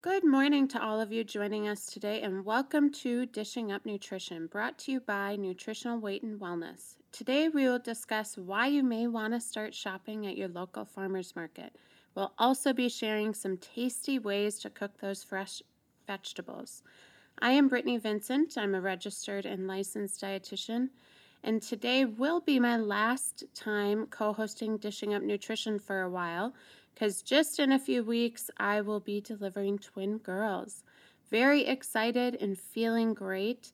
Good morning to all of you joining us today, and welcome to Dishing Up Nutrition, brought to you by Nutritional Weight and Wellness. Today, we will discuss why you may want to start shopping at your local farmers market. We'll also be sharing some tasty ways to cook those fresh vegetables. I am Brittany Vincent. I'm a registered and licensed dietitian, and today will be my last time co hosting Dishing Up Nutrition for a while because just in a few weeks, I will be delivering twin girls. Very excited and feeling great.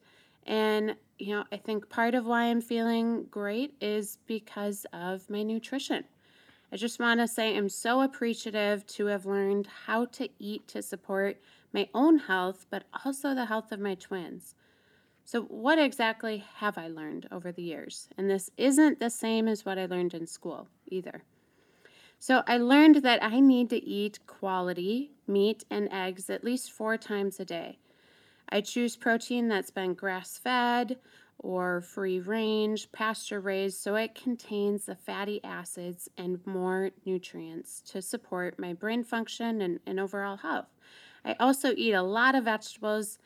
And, you know, I think part of why I'm feeling great is because of my nutrition. I just want to say I'm so appreciative to have learned how to eat to support my own health, but also the health of my twins. So, what exactly have I learned over the years? And this isn't the same as what I learned in school either. So I learned that I need to eat quality meat and eggs at least four times a day. I choose protein that's been grass fed or free range, pasture raised, so it contains the fatty acids and more nutrients to support my brain function and, and overall health. I also eat a lot of vegetables,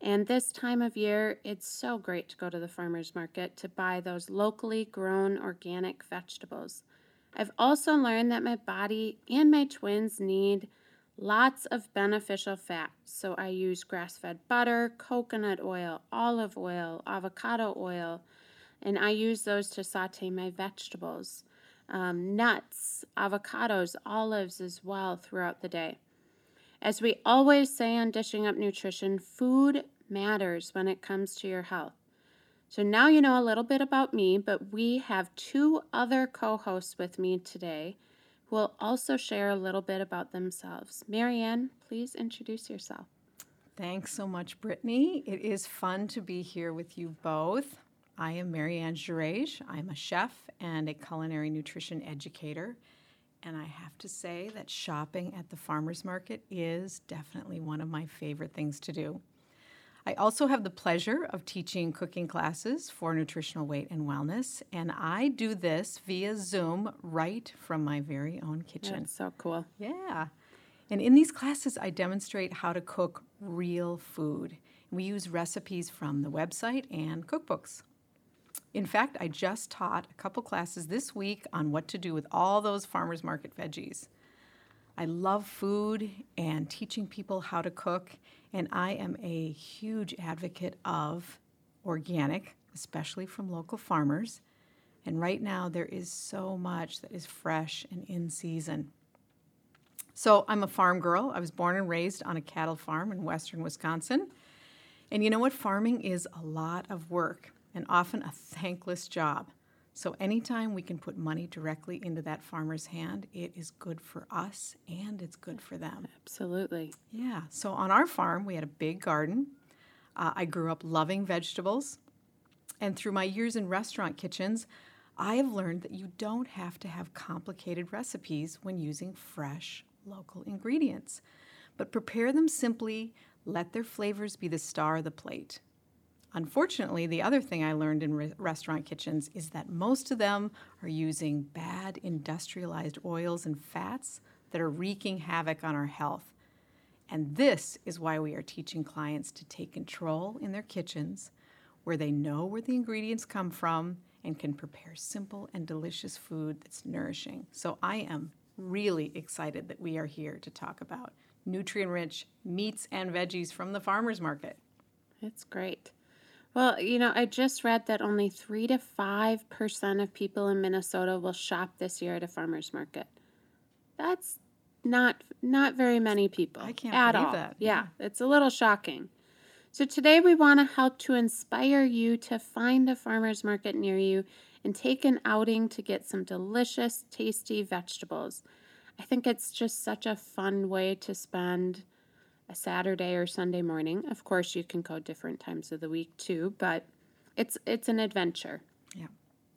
and this time of year, it's so great to go to the farmer's market to buy those locally grown organic vegetables. I've also learned that my body and my twins need lots of beneficial fat. So I use grass fed butter, coconut oil, olive oil, avocado oil, and I use those to saute my vegetables, um, nuts, avocados, olives as well throughout the day. As we always say on Dishing Up Nutrition, food matters when it comes to your health. So now you know a little bit about me, but we have two other co hosts with me today who will also share a little bit about themselves. Marianne, please introduce yourself. Thanks so much, Brittany. It is fun to be here with you both. I am Marianne Gerage. I'm a chef and a culinary nutrition educator. And I have to say that shopping at the farmer's market is definitely one of my favorite things to do. I also have the pleasure of teaching cooking classes for nutritional weight and wellness, and I do this via Zoom right from my very own kitchen. That's so cool. Yeah. And in these classes, I demonstrate how to cook real food. We use recipes from the website and cookbooks. In fact, I just taught a couple classes this week on what to do with all those farmers market veggies. I love food and teaching people how to cook, and I am a huge advocate of organic, especially from local farmers. And right now, there is so much that is fresh and in season. So, I'm a farm girl. I was born and raised on a cattle farm in western Wisconsin. And you know what? Farming is a lot of work and often a thankless job. So, anytime we can put money directly into that farmer's hand, it is good for us and it's good for them. Absolutely. Yeah. So, on our farm, we had a big garden. Uh, I grew up loving vegetables. And through my years in restaurant kitchens, I have learned that you don't have to have complicated recipes when using fresh, local ingredients, but prepare them simply, let their flavors be the star of the plate. Unfortunately, the other thing I learned in re- restaurant kitchens is that most of them are using bad industrialized oils and fats that are wreaking havoc on our health. And this is why we are teaching clients to take control in their kitchens, where they know where the ingredients come from and can prepare simple and delicious food that's nourishing. So I am really excited that we are here to talk about nutrient rich meats and veggies from the farmer's market. It's great. Well, you know, I just read that only 3 to 5% of people in Minnesota will shop this year at a farmer's market. That's not not very many people. I can't at believe all. that. Yeah, it's a little shocking. So today we want to help to inspire you to find a farmer's market near you and take an outing to get some delicious, tasty vegetables. I think it's just such a fun way to spend a Saturday or Sunday morning. Of course, you can go different times of the week too, but it's it's an adventure. Yeah.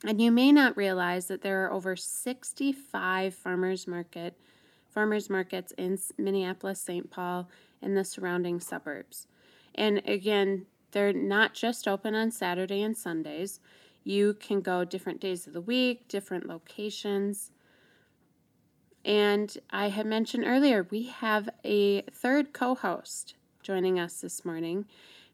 And you may not realize that there are over 65 farmers market farmers markets in Minneapolis, St. Paul, and the surrounding suburbs. And again, they're not just open on Saturday and Sundays. You can go different days of the week, different locations. And I had mentioned earlier, we have a third co host joining us this morning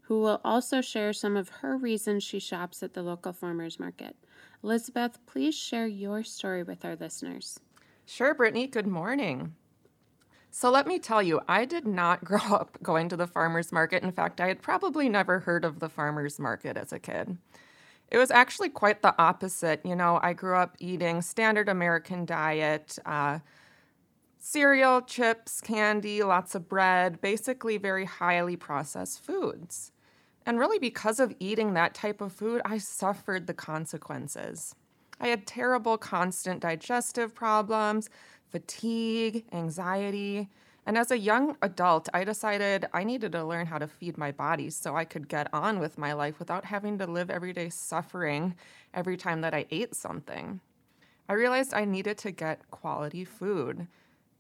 who will also share some of her reasons she shops at the local farmers market. Elizabeth, please share your story with our listeners. Sure, Brittany. Good morning. So let me tell you, I did not grow up going to the farmer's market. In fact, I had probably never heard of the farmer's market as a kid. It was actually quite the opposite. You know, I grew up eating standard American diet, uh, cereal, chips, candy, lots of bread, basically very highly processed foods. And really, because of eating that type of food, I suffered the consequences. I had terrible, constant digestive problems, fatigue, anxiety. And as a young adult, I decided I needed to learn how to feed my body so I could get on with my life without having to live every day suffering every time that I ate something. I realized I needed to get quality food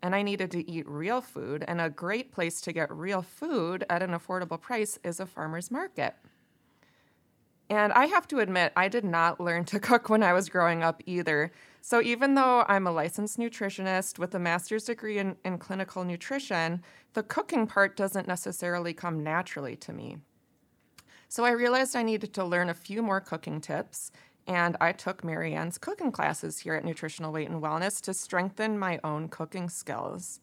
and I needed to eat real food. And a great place to get real food at an affordable price is a farmer's market. And I have to admit, I did not learn to cook when I was growing up either. So even though I'm a licensed nutritionist with a master's degree in, in clinical nutrition, the cooking part doesn't necessarily come naturally to me. So I realized I needed to learn a few more cooking tips and I took Marianne's cooking classes here at Nutritional Weight and Wellness to strengthen my own cooking skills.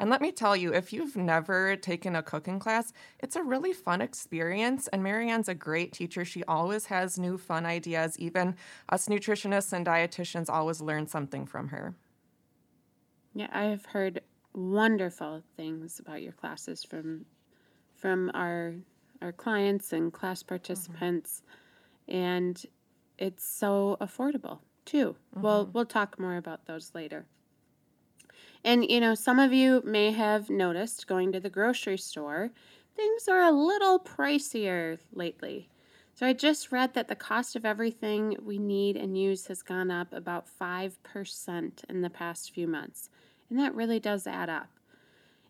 And let me tell you, if you've never taken a cooking class, it's a really fun experience. And Marianne's a great teacher. She always has new fun ideas. Even us nutritionists and dietitians always learn something from her. Yeah, I've heard wonderful things about your classes from from our our clients and class participants. Mm-hmm. And it's so affordable too. Mm-hmm. We'll we'll talk more about those later. And you know, some of you may have noticed going to the grocery store, things are a little pricier lately. So I just read that the cost of everything we need and use has gone up about 5% in the past few months. And that really does add up.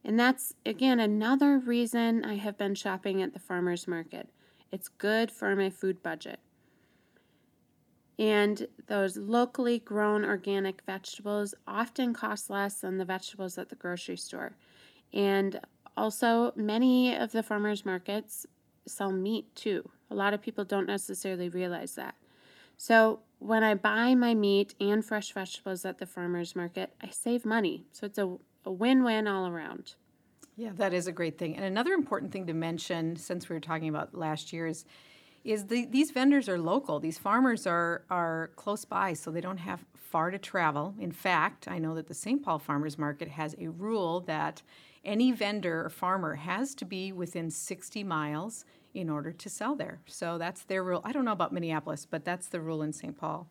And that's again another reason I have been shopping at the farmers market. It's good for my food budget. And those locally grown organic vegetables often cost less than the vegetables at the grocery store. And also, many of the farmers markets sell meat too. A lot of people don't necessarily realize that. So, when I buy my meat and fresh vegetables at the farmers market, I save money. So, it's a, a win win all around. Yeah, that is a great thing. And another important thing to mention, since we were talking about last year's is the, these vendors are local. These farmers are, are close by, so they don't have far to travel. In fact, I know that the St. Paul Farmers Market has a rule that any vendor or farmer has to be within 60 miles in order to sell there. So that's their rule. I don't know about Minneapolis, but that's the rule in St. Paul.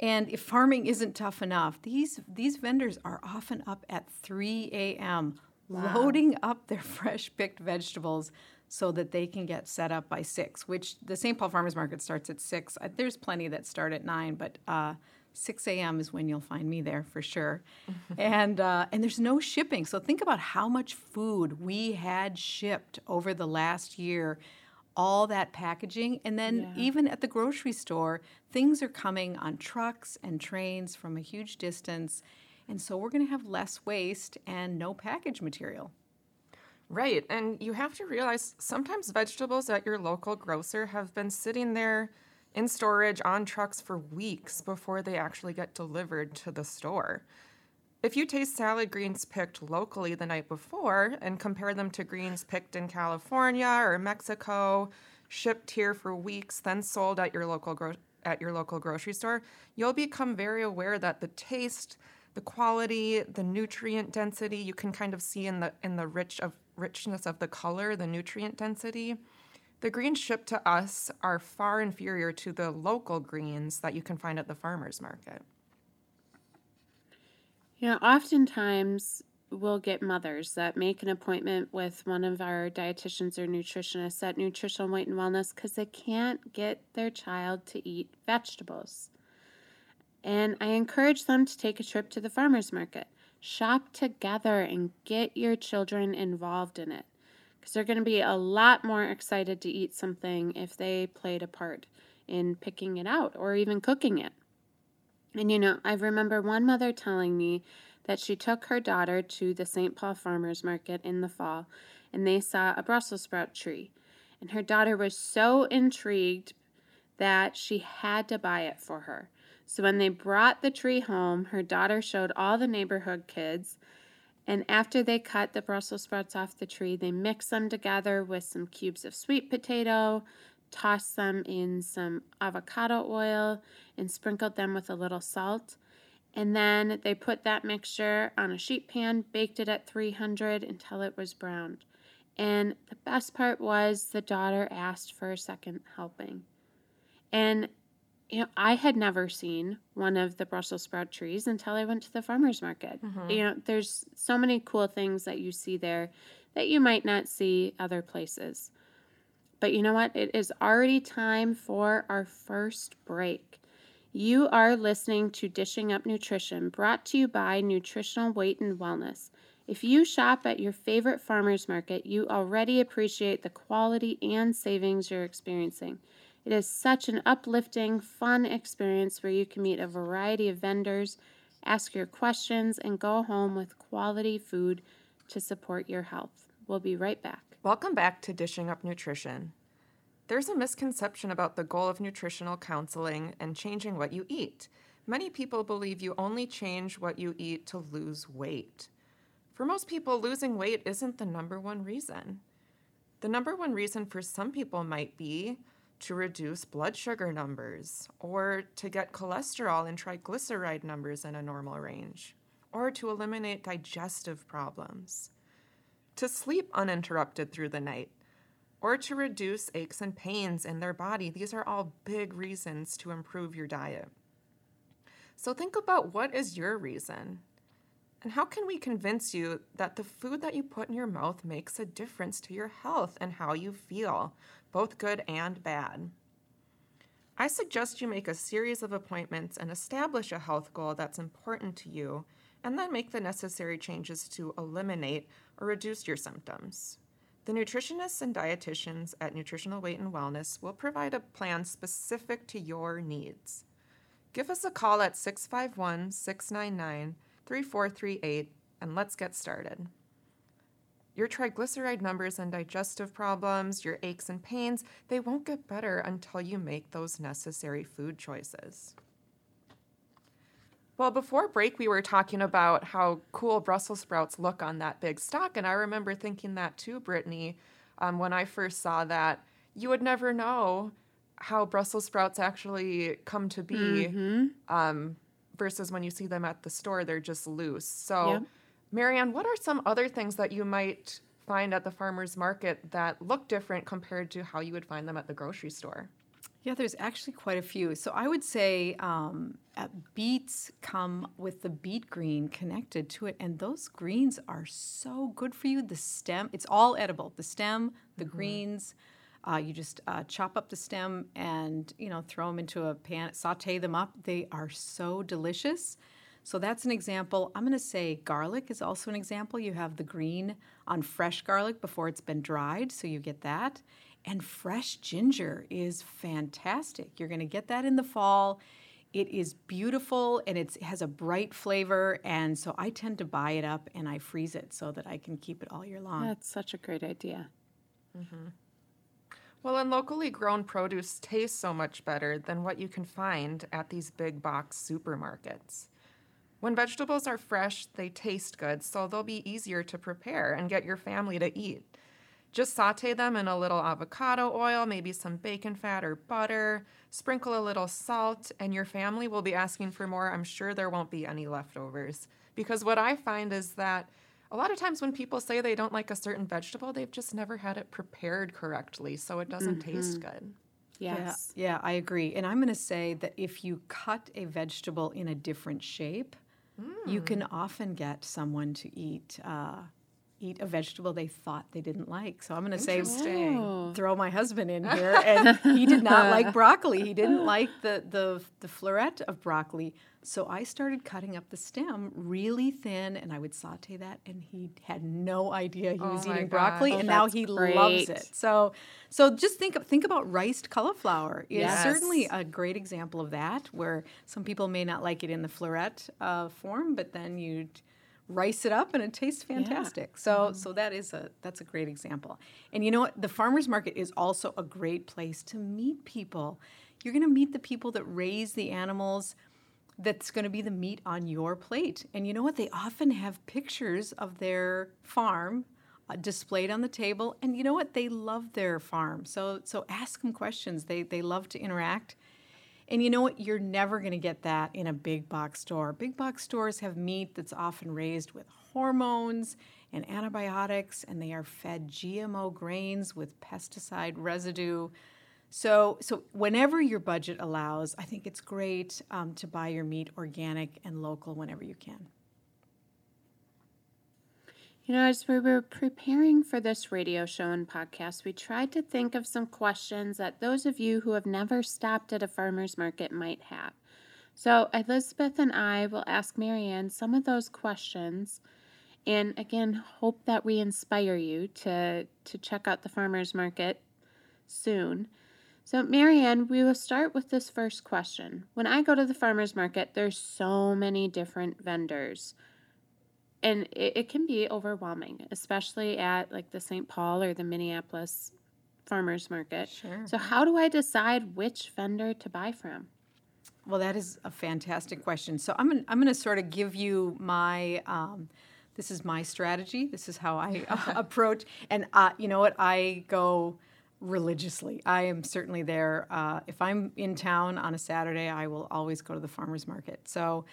And if farming isn't tough enough, these these vendors are often up at 3 a.m. Wow. loading up their fresh picked vegetables so that they can get set up by six, which the St. Paul Farmers Market starts at six. There's plenty that start at nine, but uh, 6 a.m. is when you'll find me there for sure. and uh, and there's no shipping. So think about how much food we had shipped over the last year. All that packaging, and then yeah. even at the grocery store, things are coming on trucks and trains from a huge distance. And so we're going to have less waste and no package material. Right. And you have to realize sometimes vegetables at your local grocer have been sitting there in storage on trucks for weeks before they actually get delivered to the store. If you taste salad greens picked locally the night before and compare them to greens picked in California or Mexico, shipped here for weeks, then sold at your local gro- at your local grocery store, you'll become very aware that the taste, the quality, the nutrient density you can kind of see in the in the rich of richness of the color, the nutrient density, the greens shipped to us are far inferior to the local greens that you can find at the farmer's market. You know, oftentimes we'll get mothers that make an appointment with one of our dietitians or nutritionists at Nutritional Weight and Wellness because they can't get their child to eat vegetables. And I encourage them to take a trip to the farmer's market. Shop together and get your children involved in it because they're going to be a lot more excited to eat something if they played a part in picking it out or even cooking it. And you know, I remember one mother telling me that she took her daughter to the St. Paul Farmers Market in the fall and they saw a Brussels sprout tree. And her daughter was so intrigued that she had to buy it for her. So when they brought the tree home, her daughter showed all the neighborhood kids. And after they cut the Brussels sprouts off the tree, they mixed them together with some cubes of sweet potato, tossed them in some avocado oil, and sprinkled them with a little salt. And then they put that mixture on a sheet pan, baked it at 300 until it was browned. And the best part was the daughter asked for a second helping. And you know, I had never seen one of the Brussels sprout trees until I went to the farmers market. Mm-hmm. You know, there's so many cool things that you see there that you might not see other places. But you know what? It is already time for our first break. You are listening to Dishing Up Nutrition, brought to you by Nutritional Weight and Wellness. If you shop at your favorite farmer's market, you already appreciate the quality and savings you're experiencing. It is such an uplifting, fun experience where you can meet a variety of vendors, ask your questions, and go home with quality food to support your health. We'll be right back. Welcome back to Dishing Up Nutrition. There's a misconception about the goal of nutritional counseling and changing what you eat. Many people believe you only change what you eat to lose weight. For most people, losing weight isn't the number one reason. The number one reason for some people might be to reduce blood sugar numbers, or to get cholesterol and triglyceride numbers in a normal range, or to eliminate digestive problems, to sleep uninterrupted through the night, or to reduce aches and pains in their body. These are all big reasons to improve your diet. So think about what is your reason? And how can we convince you that the food that you put in your mouth makes a difference to your health and how you feel, both good and bad? I suggest you make a series of appointments and establish a health goal that's important to you, and then make the necessary changes to eliminate or reduce your symptoms. The nutritionists and dietitians at Nutritional Weight and Wellness will provide a plan specific to your needs. Give us a call at 651 699 3438 and let's get started. Your triglyceride numbers and digestive problems, your aches and pains, they won't get better until you make those necessary food choices. Well, before break, we were talking about how cool Brussels sprouts look on that big stalk. And I remember thinking that too, Brittany, um, when I first saw that. You would never know how Brussels sprouts actually come to be. Mm-hmm. Um, versus when you see them at the store, they're just loose. So, yeah. Marianne, what are some other things that you might find at the farmer's market that look different compared to how you would find them at the grocery store? Yeah, there's actually quite a few. So I would say um, beets come with the beet green connected to it, and those greens are so good for you. The stem, it's all edible. The stem, the mm-hmm. greens, uh, you just uh, chop up the stem and you know throw them into a pan, saute them up. They are so delicious. So that's an example. I'm going to say garlic is also an example. You have the green on fresh garlic before it's been dried, so you get that. And fresh ginger is fantastic. You're going to get that in the fall. It is beautiful and it has a bright flavor. And so I tend to buy it up and I freeze it so that I can keep it all year long. That's such a great idea. Mm-hmm. Well, and locally grown produce tastes so much better than what you can find at these big box supermarkets. When vegetables are fresh, they taste good, so they'll be easier to prepare and get your family to eat. Just saute them in a little avocado oil, maybe some bacon fat or butter, sprinkle a little salt, and your family will be asking for more. I'm sure there won't be any leftovers. Because what I find is that a lot of times when people say they don't like a certain vegetable, they've just never had it prepared correctly, so it doesn't mm-hmm. taste good. Yes. Yeah, yeah, I agree. And I'm going to say that if you cut a vegetable in a different shape, mm. you can often get someone to eat uh, eat a vegetable they thought they didn't like. So I'm going to say, throw my husband in here, and he did not like broccoli. He didn't like the the the floret of broccoli. So I started cutting up the stem really thin, and I would saute that, and he had no idea he oh was eating broccoli, oh, and now he great. loves it. So, so just think think about riced cauliflower. Is yes. certainly a great example of that, where some people may not like it in the floret uh, form, but then you'd rice it up and it tastes fantastic. So so that is a that's a great example. And you know what? The farmers market is also a great place to meet people. You're going to meet the people that raise the animals that's going to be the meat on your plate. And you know what? They often have pictures of their farm uh, displayed on the table and you know what? They love their farm. So so ask them questions. They they love to interact. And you know what? You're never going to get that in a big box store. Big box stores have meat that's often raised with hormones and antibiotics, and they are fed GMO grains with pesticide residue. So, so whenever your budget allows, I think it's great um, to buy your meat organic and local whenever you can. You know, as we were preparing for this radio show and podcast, we tried to think of some questions that those of you who have never stopped at a farmer's market might have. So, Elizabeth and I will ask Marianne some of those questions and again hope that we inspire you to, to check out the farmer's market soon. So, Marianne, we will start with this first question. When I go to the farmer's market, there's so many different vendors and it, it can be overwhelming, especially at like the St. Paul or the Minneapolis farmers market. Sure. So, how do I decide which vendor to buy from? Well, that is a fantastic question. So I'm gonna, I'm going to sort of give you my um, this is my strategy. This is how I uh, approach, and uh, you know what? I go religiously. I am certainly there. Uh, if I'm in town on a Saturday, I will always go to the farmers market. So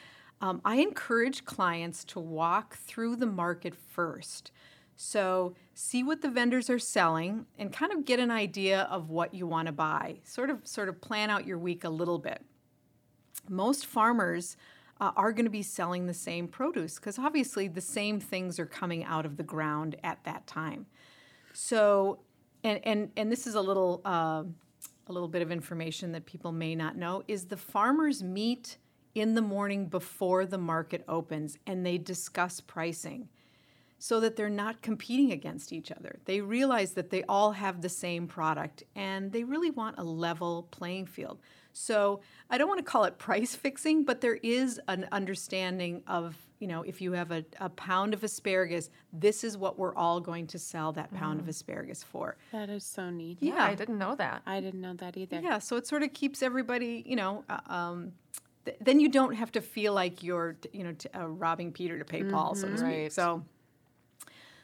um, I encourage clients to walk through the market first. So, see what the vendors are selling and kind of get an idea of what you want to buy. Sort of sort of plan out your week a little bit. Most farmers uh, are going to be selling the same produce because obviously the same things are coming out of the ground at that time. So, and and and this is a little uh, a little bit of information that people may not know is the farmers meet in the morning before the market opens and they discuss pricing so that they're not competing against each other. They realize that they all have the same product and they really want a level playing field. So I don't want to call it price fixing, but there is an understanding of, you know, if you have a, a pound of asparagus, this is what we're all going to sell that pound of asparagus for. That is so neat. Yeah, I didn't know that. I didn't know that either. Yeah, so it sort of keeps everybody, you know, uh, um, th- then you don't have to feel like you're, you know, t- uh, robbing Peter to pay Paul, so to speak. Right. So,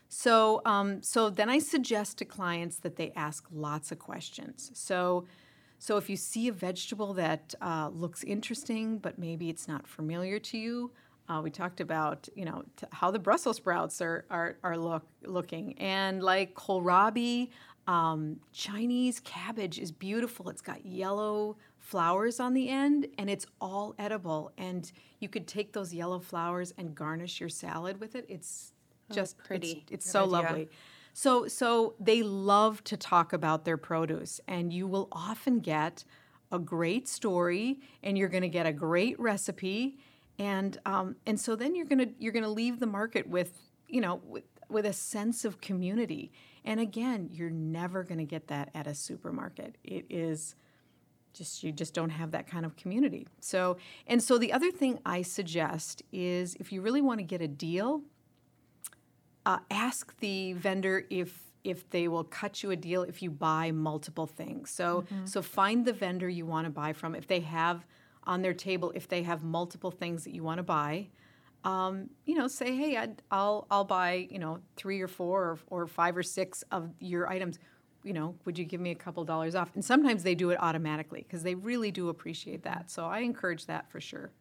so, um, so then I suggest to clients that they ask lots of questions. So, so if you see a vegetable that uh, looks interesting, but maybe it's not familiar to you, uh, we talked about you know t- how the Brussels sprouts are are, are look looking, and like kohlrabi, um, Chinese cabbage is beautiful. It's got yellow flowers on the end, and it's all edible. And you could take those yellow flowers and garnish your salad with it. It's just it's- pretty. It's, so idea. lovely. So so they love to talk about their produce, and you will often get a great story, and you're going to get a great recipe, and um, and so then you're gonna you're gonna leave the market with you know with with a sense of community. And again, you're never going to get that at a supermarket. It is just you just don't have that kind of community. So and so the other thing I suggest is if you really want to get a deal, uh, ask the vendor if if they will cut you a deal if you buy multiple things. So so find the vendor you want to buy from. If they have on their table, if they have multiple things that you want to buy, um, you know, say, hey, I'd, I'll I'll buy you know three or four or, or five or six of your items. You know, would you give me a couple dollars off? And sometimes they do it automatically because they really do appreciate that. So I encourage that for sure.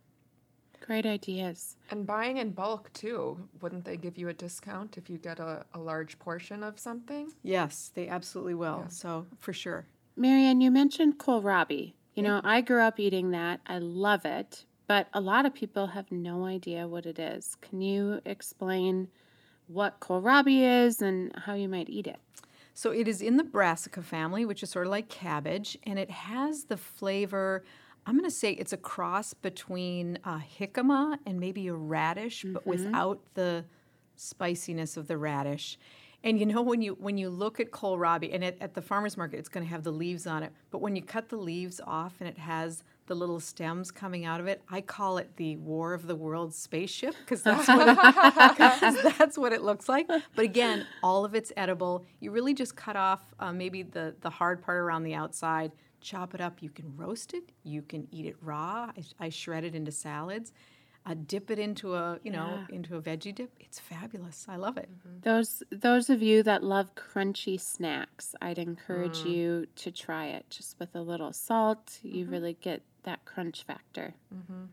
Great ideas. And buying in bulk too, wouldn't they give you a discount if you get a, a large portion of something? Yes, they absolutely will. So for sure. Marianne, you mentioned kohlrabi. You know, I grew up eating that. I love it, but a lot of people have no idea what it is. Can you explain what kohlrabi is and how you might eat it? So it is in the brassica family, which is sort of like cabbage, and it has the flavor. I'm going to say it's a cross between a jicama and maybe a radish, but mm-hmm. without the spiciness of the radish. And you know when you when you look at kohlrabi, and at, at the farmers market, it's going to have the leaves on it. But when you cut the leaves off, and it has the little stems coming out of it, I call it the War of the Worlds spaceship because that's it, that's what it looks like. But again, all of it's edible. You really just cut off uh, maybe the the hard part around the outside. Chop it up. You can roast it. You can eat it raw. I, I shred it into salads. Uh, dip it into a you know into a veggie dip. It's fabulous. I love it. Those those of you that love crunchy snacks, I'd encourage you to try it. Just with a little salt, you really get that crunch factor. Mm-hmm.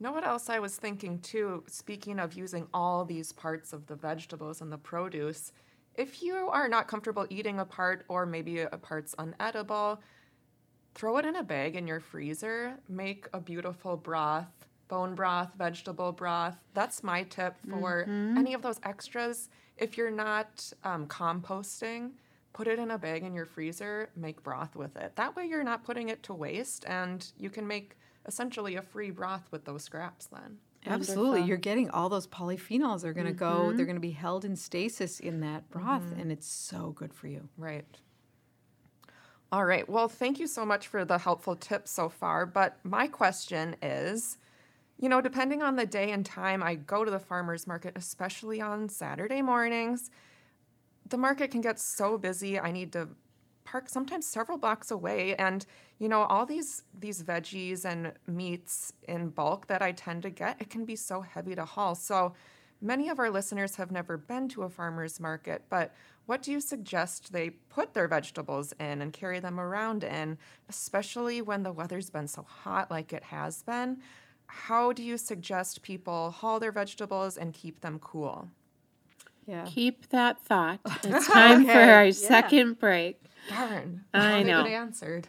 Know what else I was thinking too? Speaking of using all these parts of the vegetables and the produce, if you are not comfortable eating a part or maybe a part's unedible, throw it in a bag in your freezer. Make a beautiful broth, bone broth, vegetable broth. That's my tip for mm-hmm. any of those extras. If you're not um, composting, put it in a bag in your freezer, make broth with it. That way you're not putting it to waste and you can make essentially a free broth with those scraps then. Absolutely. Wonderful. You're getting all those polyphenols. Mm-hmm. They're going to go, they're going to be held in stasis in that broth, mm-hmm. and it's so good for you. Right. All right. Well, thank you so much for the helpful tips so far. But my question is you know, depending on the day and time I go to the farmer's market, especially on Saturday mornings, the market can get so busy. I need to park sometimes several blocks away and you know all these these veggies and meats in bulk that I tend to get it can be so heavy to haul. So many of our listeners have never been to a farmer's market, but what do you suggest they put their vegetables in and carry them around in, especially when the weather's been so hot like it has been? How do you suggest people haul their vegetables and keep them cool? Yeah. Keep that thought. It's time for our yeah. second break. Darn. I not know. even answered.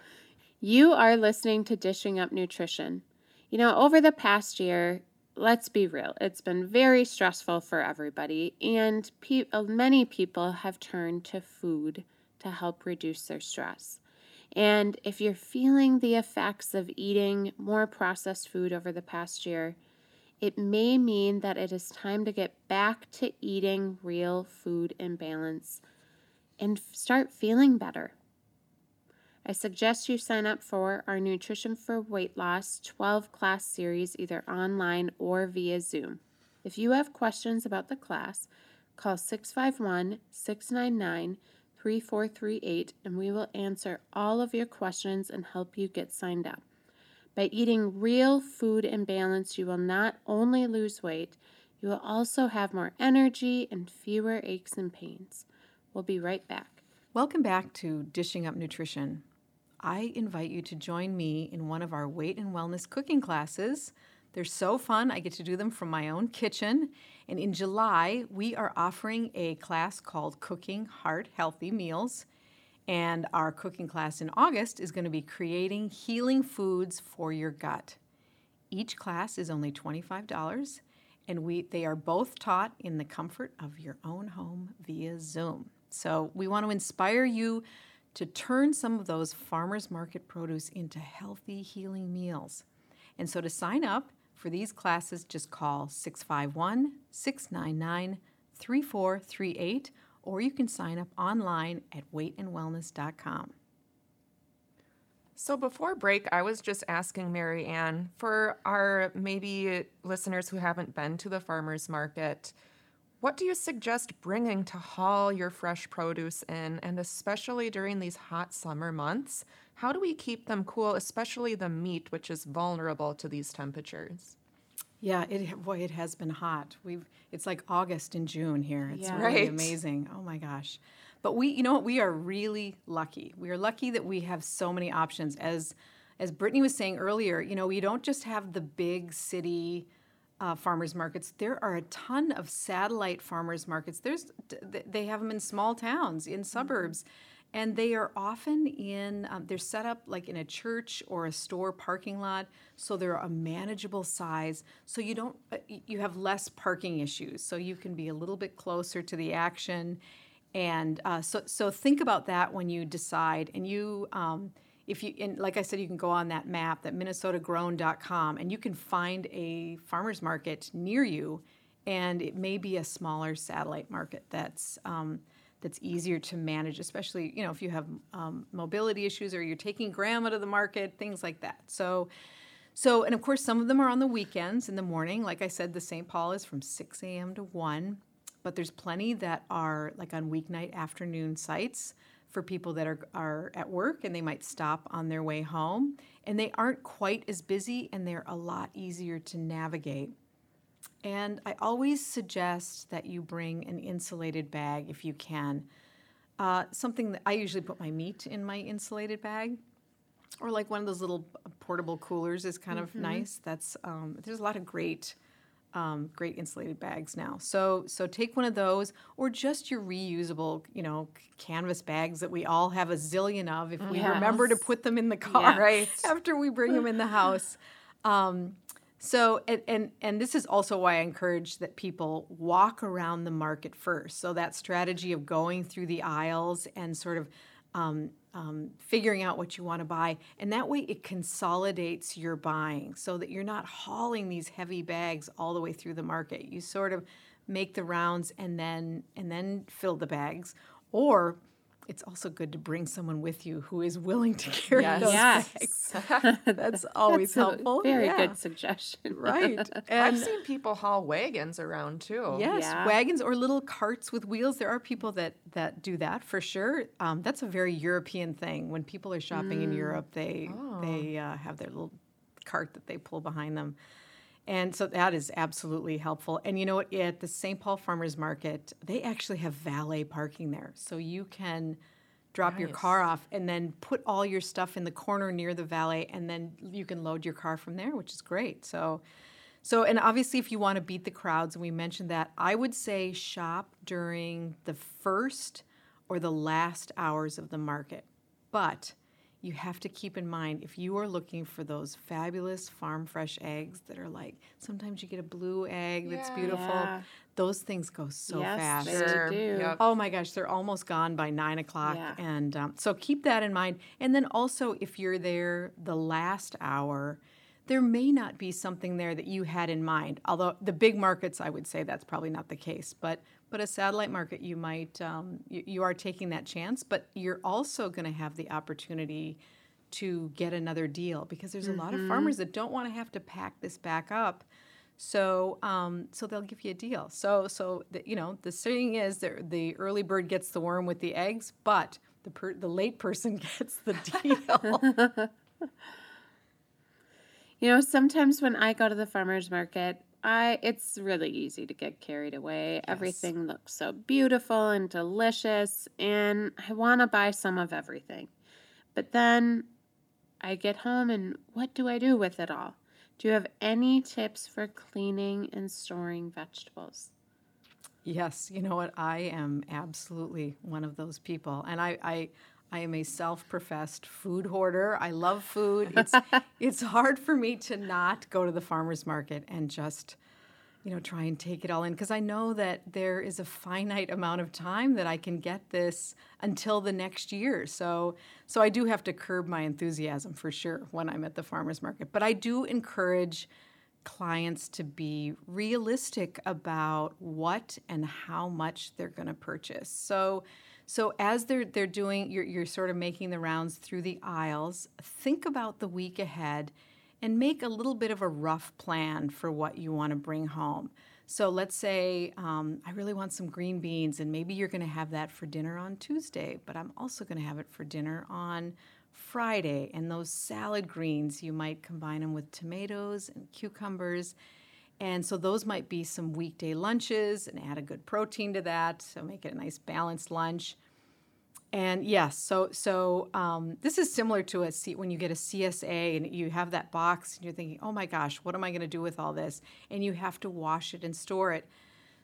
You are listening to Dishing Up Nutrition. You know, over the past year, let's be real, it's been very stressful for everybody, and pe- many people have turned to food to help reduce their stress. And if you're feeling the effects of eating more processed food over the past year, it may mean that it is time to get back to eating real food in balance and start feeling better. I suggest you sign up for our Nutrition for Weight Loss 12 class series either online or via Zoom. If you have questions about the class, call 651 699 3438 and we will answer all of your questions and help you get signed up. By eating real food in balance, you will not only lose weight, you will also have more energy and fewer aches and pains. We'll be right back. Welcome back to Dishing Up Nutrition. I invite you to join me in one of our weight and wellness cooking classes. They're so fun. I get to do them from my own kitchen. And in July, we are offering a class called Cooking Heart Healthy Meals. And our cooking class in August is going to be creating healing foods for your gut. Each class is only $25, and we, they are both taught in the comfort of your own home via Zoom. So we want to inspire you to turn some of those farmers market produce into healthy, healing meals. And so to sign up for these classes, just call 651 699 3438, or you can sign up online at weightandwellness.com. So before break, I was just asking Marianne for our maybe listeners who haven't been to the farmer's market, what do you suggest bringing to haul your fresh produce in, and especially during these hot summer months? How do we keep them cool, especially the meat, which is vulnerable to these temperatures? Yeah, it boy, it has been hot. We've it's like August and June here. It's Yeah. really Right. amazing. Oh my gosh. But we, you know what, we are really lucky. We are lucky that we have so many options. As as Brittany was saying earlier, you know, we don't just have the big city uh, farmers markets. There are a ton of satellite farmers markets. There's they have them in small towns, in suburbs, and they are often in. Um, they're set up like in a church or a store parking lot, so they're a manageable size. So you don't uh, you have less parking issues. So you can be a little bit closer to the action, and uh, so so think about that when you decide. And you. Um, if you and like I said, you can go on that map, that minnesotagrown.com, and you can find a farmers market near you and it may be a smaller satellite market that's um, that's easier to manage, especially you know if you have um, mobility issues or you're taking grandma to the market, things like that. So, so and of course some of them are on the weekends in the morning. Like I said, the St. Paul is from 6 a.m. to 1, but there's plenty that are like on weeknight afternoon sites for people that are, are at work and they might stop on their way home. And they aren't quite as busy and they're a lot easier to navigate. And I always suggest that you bring an insulated bag if you can. Uh, something that I usually put my meat in my insulated bag, or like one of those little portable coolers is kind of nice. That's um, there's a lot of great, um, great insulated bags now. So so take one of those, or just your reusable, you know, canvas bags that we all have a zillion of. If we remember to put them in the car Yeah. Right. after we bring them in the house. Um, so and, and and this is also why I encourage that people walk around the market first. So that strategy of going through the aisles and sort of um, um, figuring out what you want to buy, and that way it consolidates your buying, so that you're not hauling these heavy bags all the way through the market. You sort of make the rounds and then and then fill the bags, or it's also good to bring someone with you who is willing to carry Yes. those Yes. bags. That's always That's a helpful. Very Yeah. good suggestion. Right. I've seen people haul wagons around too. yes, Yeah. wagons or little carts with wheels. There are people that that do that for sure. Um, that's a very European thing. When people are shopping in Europe, they they uh, have their little cart that they pull behind them. And so that is absolutely helpful. And you know what? At the St. Paul Farmers Market, they actually have valet parking there. So you can drop your car off and then put all your stuff in the corner near the valet and then you can load your car from there, which is great. So so and obviously if you want to beat the crowds and we mentioned that, I would say shop during the first or the last hours of the market. But you have to keep in mind if you are looking for those fabulous farm fresh eggs that are like sometimes you get a blue egg that's beautiful. Yeah. Those things go so Yes, fast. they Sure. do. Yep. Oh my gosh, they're almost gone by nine o'clock. Yeah. And um, so keep that in mind. And then also, if you're there the last hour, there may not be something there that you had in mind. Although the big markets, I would say that's probably not the case. But but a satellite market, you might um, you, you are taking that chance, but you're also going to have the opportunity to get another deal because there's a lot of farmers that don't want to have to pack this back up. So, um, so they'll give you a deal. So, so the, you know, the saying is that the early bird gets the worm with the eggs, but the per, the late person gets the deal. You know, sometimes when I go to the farmers market, I it's really easy to get carried away. Everything looks so beautiful and delicious, and I want to buy some of everything. But then I get home and what do I do with it all? Do you have any tips for cleaning and storing vegetables? yes, you know what? I am absolutely one of those people, and I. I I am a self-professed food hoarder. I love food. It's it's hard for me to not go to the farmers market and just you know, try and take it all in because I know that there is a finite amount of time that I can get this until the next year. So, so I do have to curb my enthusiasm for sure when I'm at the farmers market. But I do encourage clients to be realistic about what and how much they're going to purchase. So, so as they're they're doing, you're you're sort of making the rounds through the aisles. Think about the week ahead and make a little bit of a rough plan for what you want to bring home. So let's say um, I really want some green beans, and maybe you're going to have that for dinner on Tuesday, but I'm also going to have it for dinner on Friday. And those salad greens, you might combine them with tomatoes and cucumbers. And so those might be some weekday lunches and add a good protein to that. So make it a nice balanced lunch. And yes, so so um, this is similar to a C, when you get a CSA and you have that box and you're thinking, oh my gosh, what am I going to do with all this? And you have to wash it and store it.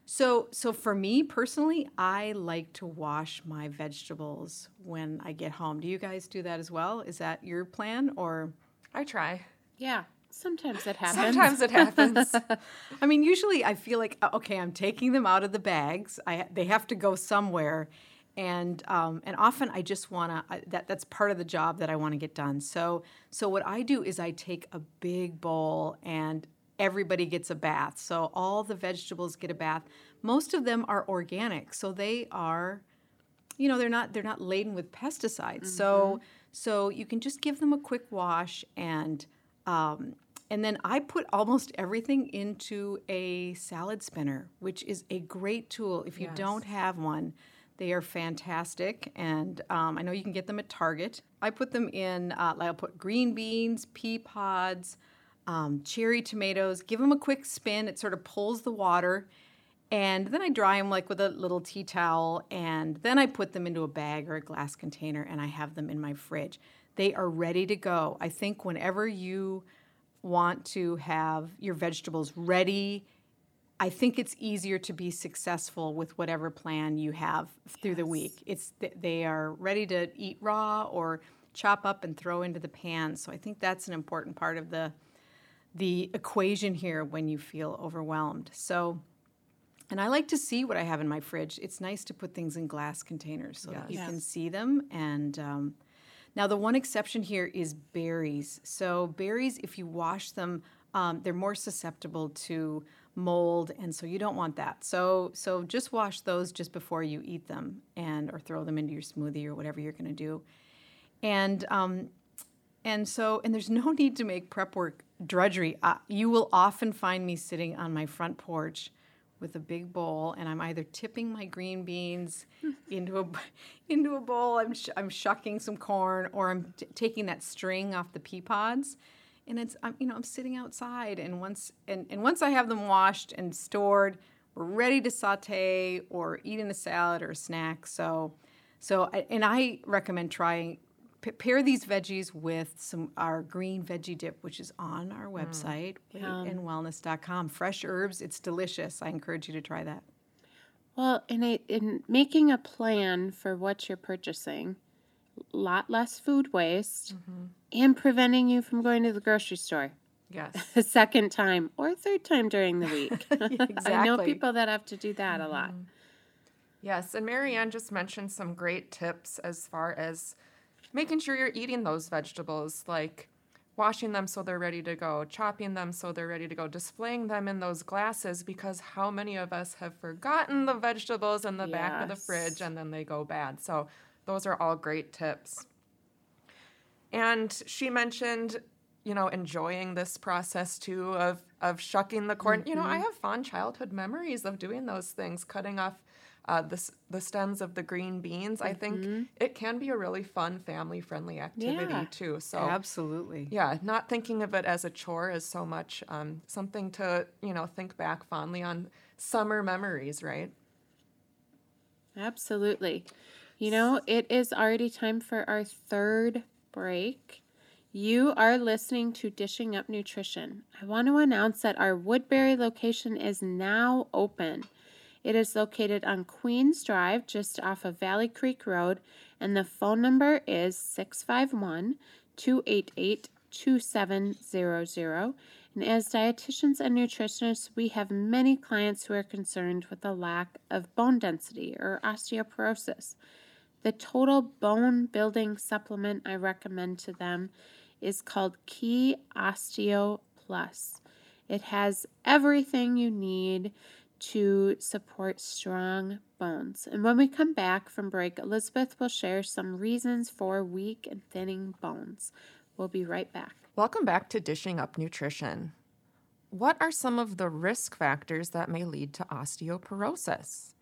So so for me personally, I like to wash my vegetables when I get home. Do you guys do that as well? Is that your plan or? I try. Yeah, sometimes it happens. Sometimes it happens. I mean, usually I feel like uh, okay, I'm taking them out of the bags. I they have to go somewhere, and um, and often I just want to that that's part of the job that I want to get done. So so what I do is I take a big bowl and everybody gets a bath. So all the vegetables get a bath. Most of them are organic, so they are you know they're not they're not laden with pesticides so so you can just give them a quick wash and um, and then I put almost everything into a salad spinner, which is a great tool. If you don't have one, they are fantastic, and um, I know you can get them at Target. I put them in. Uh, like I'll put green beans, pea pods, um, cherry tomatoes. Give them a quick spin. It sort of pulls the water, and then I dry them like with a little tea towel, and then I put them into a bag or a glass container, and I have them in my fridge. They are ready to go. I think whenever you want to have your vegetables ready, I think it's easier to be successful with whatever plan you have through the week. It's th- they are ready to eat raw or chop up and throw into the pan. So I think that's an important part of the the equation here when you feel overwhelmed. So and I like to see what I have in my fridge. It's nice to put things in glass containers so that you can see them. And um, now, the one exception here is berries. So, berries, if you wash them, um, they're more susceptible to mold, and so you don't want that. So, so just wash those just before you eat them, and or throw them into your smoothie or whatever you're going to do. And um, and so, and there's no need to make prep work drudgery. Uh, you will often find me sitting on my front porch with a big bowl, and I'm either tipping my green beans into a into a bowl. I'm sh- I'm shucking some corn, or I'm t- taking that string off the pea pods, and it's I'm you know I'm sitting outside, and once and, and once I have them washed and stored, we're ready to saute or eat in a salad or a snack. So, so and I recommend trying p- pair these veggies with some our green veggie dip, which is on our mm. website, weightandwellness.com. Fresh herbs, it's delicious. I encourage you to try that. Well, in a, in making a plan for what you're purchasing, a lot less food waste, mm-hmm. and preventing you from going to the grocery store Yes. a second time or a third time during the week. exactly. I know people that have to do that a lot. Mm-hmm. Yes, and Marianne just mentioned some great tips as far as making sure you're eating those vegetables, like washing them so they're ready to go, chopping them so they're ready to go, displaying them in those glasses because how many of us have forgotten the vegetables in the back of the fridge and then they go bad. So those are all great tips. And she mentioned, you know, enjoying this process too of of shucking the corn. You know, I mm-hmm. have fond childhood memories of doing those things, cutting off uh, the the stems of the green beans. I think it can be a really fun, family friendly activity Yeah. too. So Absolutely. yeah, not thinking of it as a chore is so much um, something to you know think back fondly on summer memories, right? Absolutely. You know, it is already time for our third break. You are listening to Dishing Up Nutrition. I want to announce that our Woodbury location is now open. It is located on Queens Drive, just off of Valley Creek Road, and the phone number is 651 288 2700. And as dietitians and nutritionists, we have many clients who are concerned with the lack of bone density or osteoporosis. The total bone building supplement I recommend to them is called Key Osteo Plus. It has everything you need to support strong bones. And when we come back from break, Elizabeth will share some reasons for weak and thinning bones. We'll be right back. Welcome back to Dishing Up Nutrition. What are some of the risk factors that may lead to osteoporosis?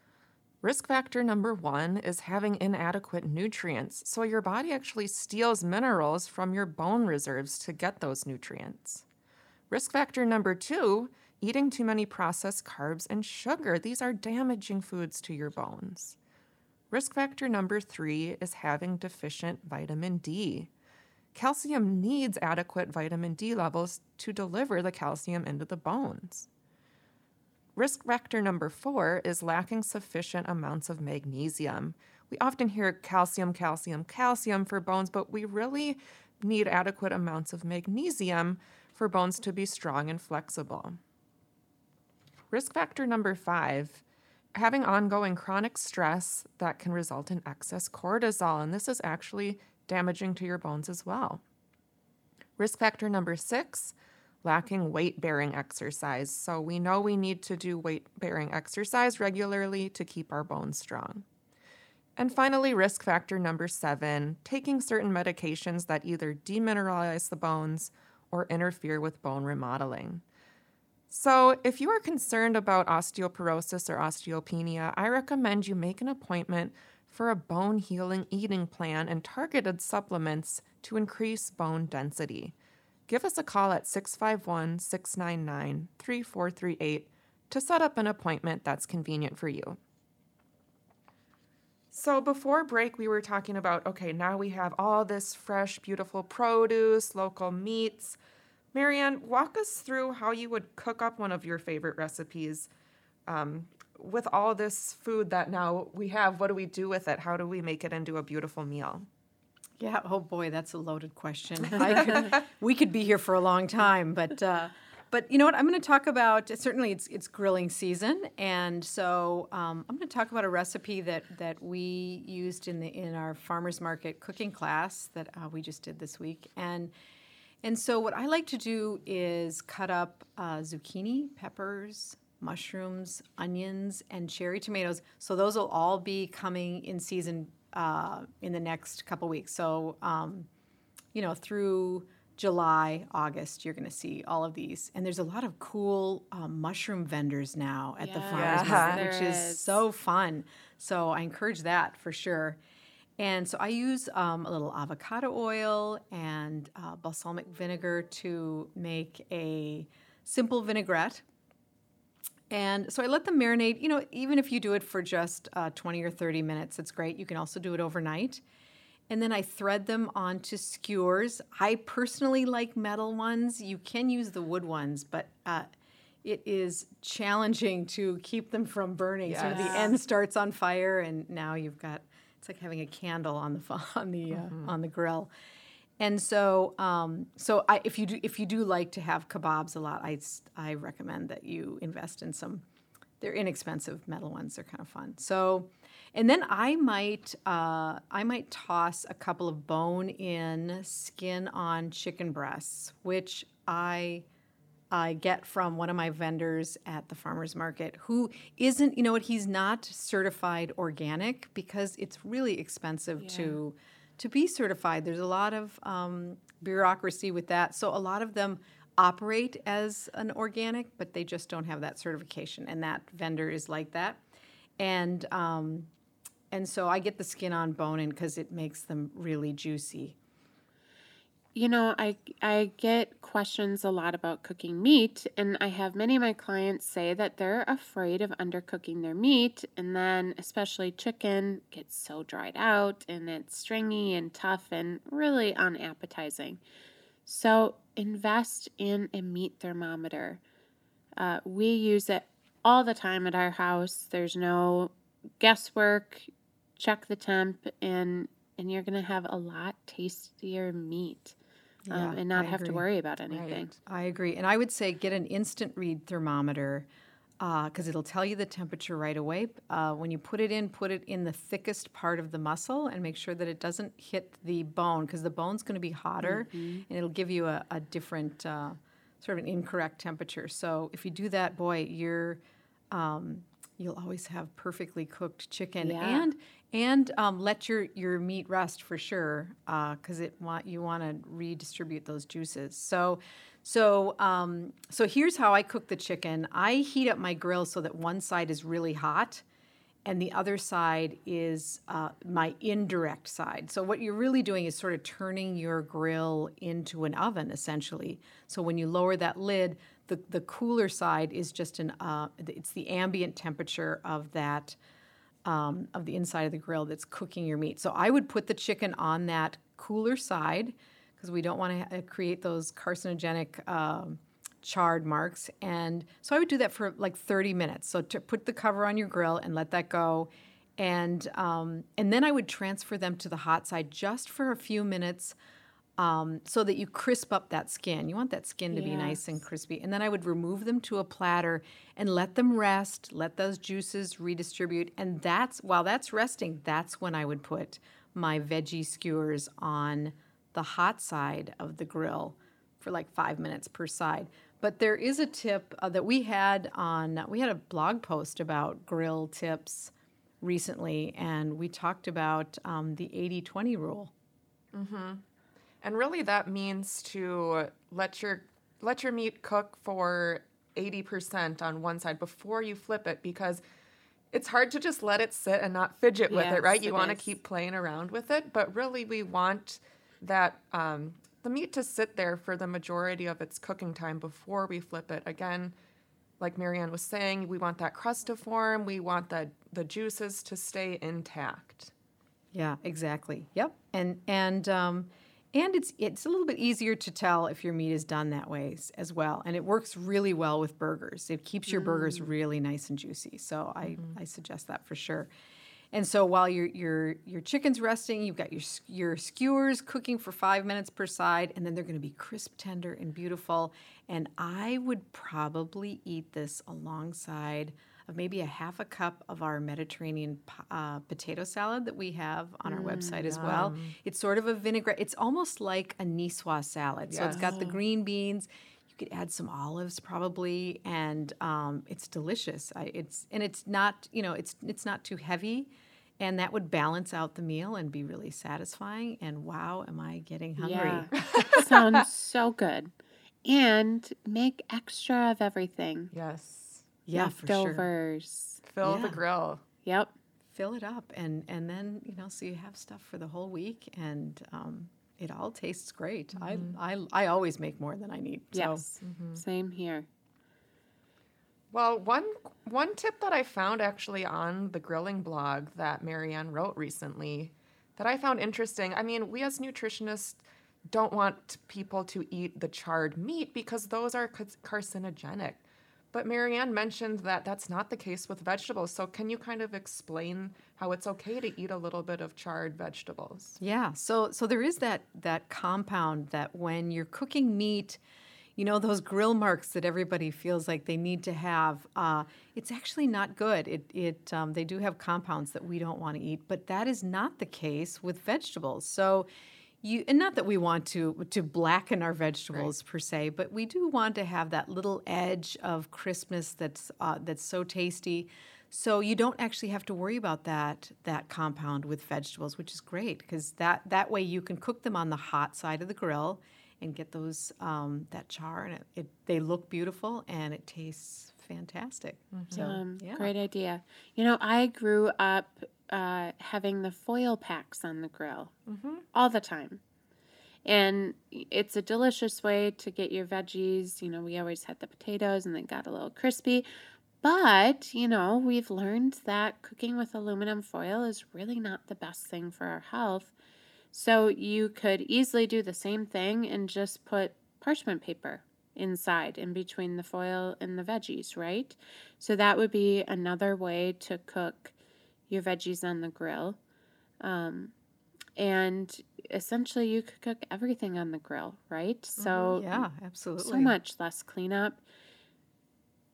Risk factor number one is having inadequate nutrients. So, your body actually steals minerals from your bone reserves to get those nutrients. Risk factor number two eating too many processed carbs and sugar. These are damaging foods to your bones. Risk factor number three is having deficient vitamin D. Calcium needs adequate vitamin D levels to deliver the calcium into the bones. Risk factor number four is lacking sufficient amounts of magnesium. We often hear calcium, calcium, calcium for bones, but we really need adequate amounts of magnesium for bones to be strong and flexible. Risk factor number five having ongoing chronic stress that can result in excess cortisol, and this is actually damaging to your bones as well. Risk factor number six lacking weight bearing exercise. So we know we need to do weight bearing exercise regularly to keep our bones strong. And finally, risk factor number seven taking certain medications that either demineralize the bones or interfere with bone remodeling. So, if you are concerned about osteoporosis or osteopenia, I recommend you make an appointment for a bone healing eating plan and targeted supplements to increase bone density. Give us a call at 651 699 3438 to set up an appointment that's convenient for you. So, before break, we were talking about okay, now we have all this fresh, beautiful produce, local meats. Marianne, walk us through how you would cook up one of your favorite recipes um, with all this food that now we have. What do we do with it? How do we make it into a beautiful meal? Yeah. Oh boy, that's a loaded question. Could, we could be here for a long time, but uh, but you know what? I'm going to talk about. Certainly, it's it's grilling season, and so um, I'm going to talk about a recipe that that we used in the in our farmers market cooking class that uh, we just did this week, and and so what I like to do is cut up uh, zucchini, peppers, mushrooms, onions, and cherry tomatoes. So those will all be coming in season uh, in the next couple weeks. So um, you know through July, August, you're going to see all of these. And there's a lot of cool um, mushroom vendors now at the farmers Yeah, market, which is is. so fun. So I encourage that for sure. And so I use um, a little avocado oil and uh, balsamic vinegar to make a simple vinaigrette. And so I let them marinate. You know, even if you do it for just uh, 20 or 30 minutes, it's great. You can also do it overnight. And then I thread them onto skewers. I personally like metal ones. You can use the wood ones, but uh, it is challenging to keep them from burning. So the end starts on fire, and now you've got it's like having a candle on the on the uh, on the grill. And so, um, so I, if you do if you do like to have kebabs a lot, I I recommend that you invest in some. They're inexpensive metal ones. They're kind of fun. So, and then I might uh, I might toss a couple of bone in skin on chicken breasts, which I I get from one of my vendors at the farmers market who isn't, you know what, he's not certified organic because it's really expensive to to be certified. There's a lot of um, bureaucracy with that. So a lot of them operate as an organic, but they just don't have that certification. And that vendor is like that. And um, and so I get the skin on bone in because it makes them really juicy. You know, I I get questions a lot about cooking meat, and I have many of my clients say that they're afraid of undercooking their meat, and then especially chicken gets so dried out and it's stringy and tough and really unappetizing. So invest in a meat thermometer. Uh, we use it all the time at our house. There's no guesswork. Check the temp, and and you're gonna have a lot tastier meat um, Yeah, and not I have to worry about anything. I agree. And I would say get an instant read thermometer because it'll tell you the temperature right away. Uh, when you put it in, put it in the thickest part of the muscle and make sure that it doesn't hit the bone because the bone's going to be hotter and it'll give you a, a different, uh, sort of an incorrect temperature. So if you do that, boy, you're. Um, You'll always have perfectly cooked chicken, Yeah. and and um, let your, your meat rest for sure, because it want you want to redistribute those juices. So, so um, so here's how I cook the chicken. I heat up my grill so that one side is really hot, and the other side is uh, my indirect side. So what you're really doing is sort of turning your grill into an oven, essentially. So when you lower that lid, the, the cooler side is just an uh, it's the ambient temperature of that um, of the inside of the grill that's cooking your meat. So I would put the chicken on that cooler side because we don't want to create those carcinogenic um, charred marks. And so I would do that for like 30 minutes. So to put the cover on your grill and let that go. And, um, and then I would transfer them to the hot side just for a few minutes um, so that you crisp up that skin. You want that skin to be nice and crispy. And then I would remove them to a platter and let them rest, let those juices redistribute. And that's while that's resting, that's when I would put my veggie skewers on the hot side of the grill for like five minutes per side. But there is a tip uh, that we had on, we had a blog post about grill tips recently, and we talked about um, the 80 20 rule. And really that means to let your let your meat cook for 80% on one side before you flip it because it's hard to just let it sit and not fidget with Yes, it, right? You want to keep playing around with it, but really we want that um, the meat to sit there for the majority of its cooking time before we flip it. Again, like Marianne was saying, we want that crust to form. We want the the juices to stay intact. Yeah, exactly. Yep. And and um, and it's it's a little bit easier to tell if your meat is done that way as well. And it works really well with burgers. It keeps your burgers mm. really nice and juicy. So I, mm-hmm. I suggest that for sure. And so while your your your chicken's resting, you've got your your skewers cooking for five minutes per side, and then they're going to be crisp, tender, and beautiful. And I would probably eat this alongside of maybe a half a cup of our Mediterranean p- uh, potato salad that we have on our website as well. It's sort of a vinaigrette. It's almost like a niçoise salad. So it's got the green beans. You could add some olives probably, and um, it's delicious. I, it's and it's not you know it's it's not too heavy, and that would balance out the meal and be really satisfying. And wow, am I getting hungry? Yeah. Sounds so good. And make extra of everything. Yes. Yeah, for sure. Leftovers. Fill the grill. Yep. Fill it up, and and then you know so you have stuff for the whole week, and um, it all tastes great. I, I I always make more than I need. So. Yes. Same here. Well, one one tip that I found actually on the grilling blog that Marianne wrote recently that I found interesting. I mean, we as nutritionists don't want people to eat the charred meat because those are carcinogenic. But Marianne mentioned that that's not the case with vegetables. So can you kind of explain how it's okay to eat a little bit of charred vegetables? Yeah, so so there is that that compound that when you're cooking meat, you know those grill marks that everybody feels like they need to have. Uh, it's actually not good. It it um, they do have compounds that we don't want to eat, but that is not the case with vegetables. So. You, and not that we want to to blacken our vegetables per se, but we do want to have that little edge of crispness that's uh, that's so tasty. So you don't actually have to worry about that that compound with vegetables, which is great because that that way you can cook them on the hot side of the grill and get those um, that char and it, it they look beautiful and it tastes fantastic. So Um, yeah, Great idea. You know, I grew up uh, having the foil packs on the grill all the time. And it's a delicious way to get your veggies. You know, we always had the potatoes and they got a little crispy. But, you know, we've learned that cooking with aluminum foil is really not the best thing for our health. So you could easily do the same thing and just put parchment paper inside in between the foil and the veggies, right? So that would be another way to cook your veggies on the grill. Um, and essentially, you could cook everything on the grill, right? So yeah, absolutely. so much less cleanup.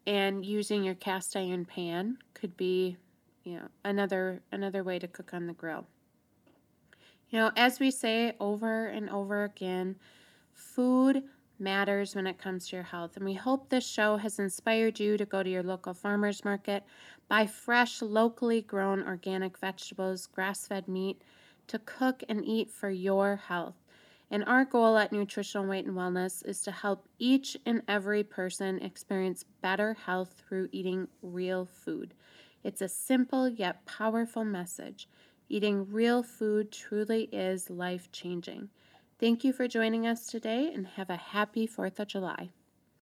And using your cast iron pan could be, you know, another another way to cook on the grill. You know, as we say over and over again, food matters when it comes to your health. And we hope this show has inspired you to go to your local farmers market, buy fresh, locally grown organic vegetables, grass fed meat to cook and eat for your health. And our goal at Nutritional Weight and Wellness is to help each and every person experience better health through eating real food. It's a simple yet powerful message. Eating real food truly is life changing. Thank you for joining us today and have a happy 4th of July.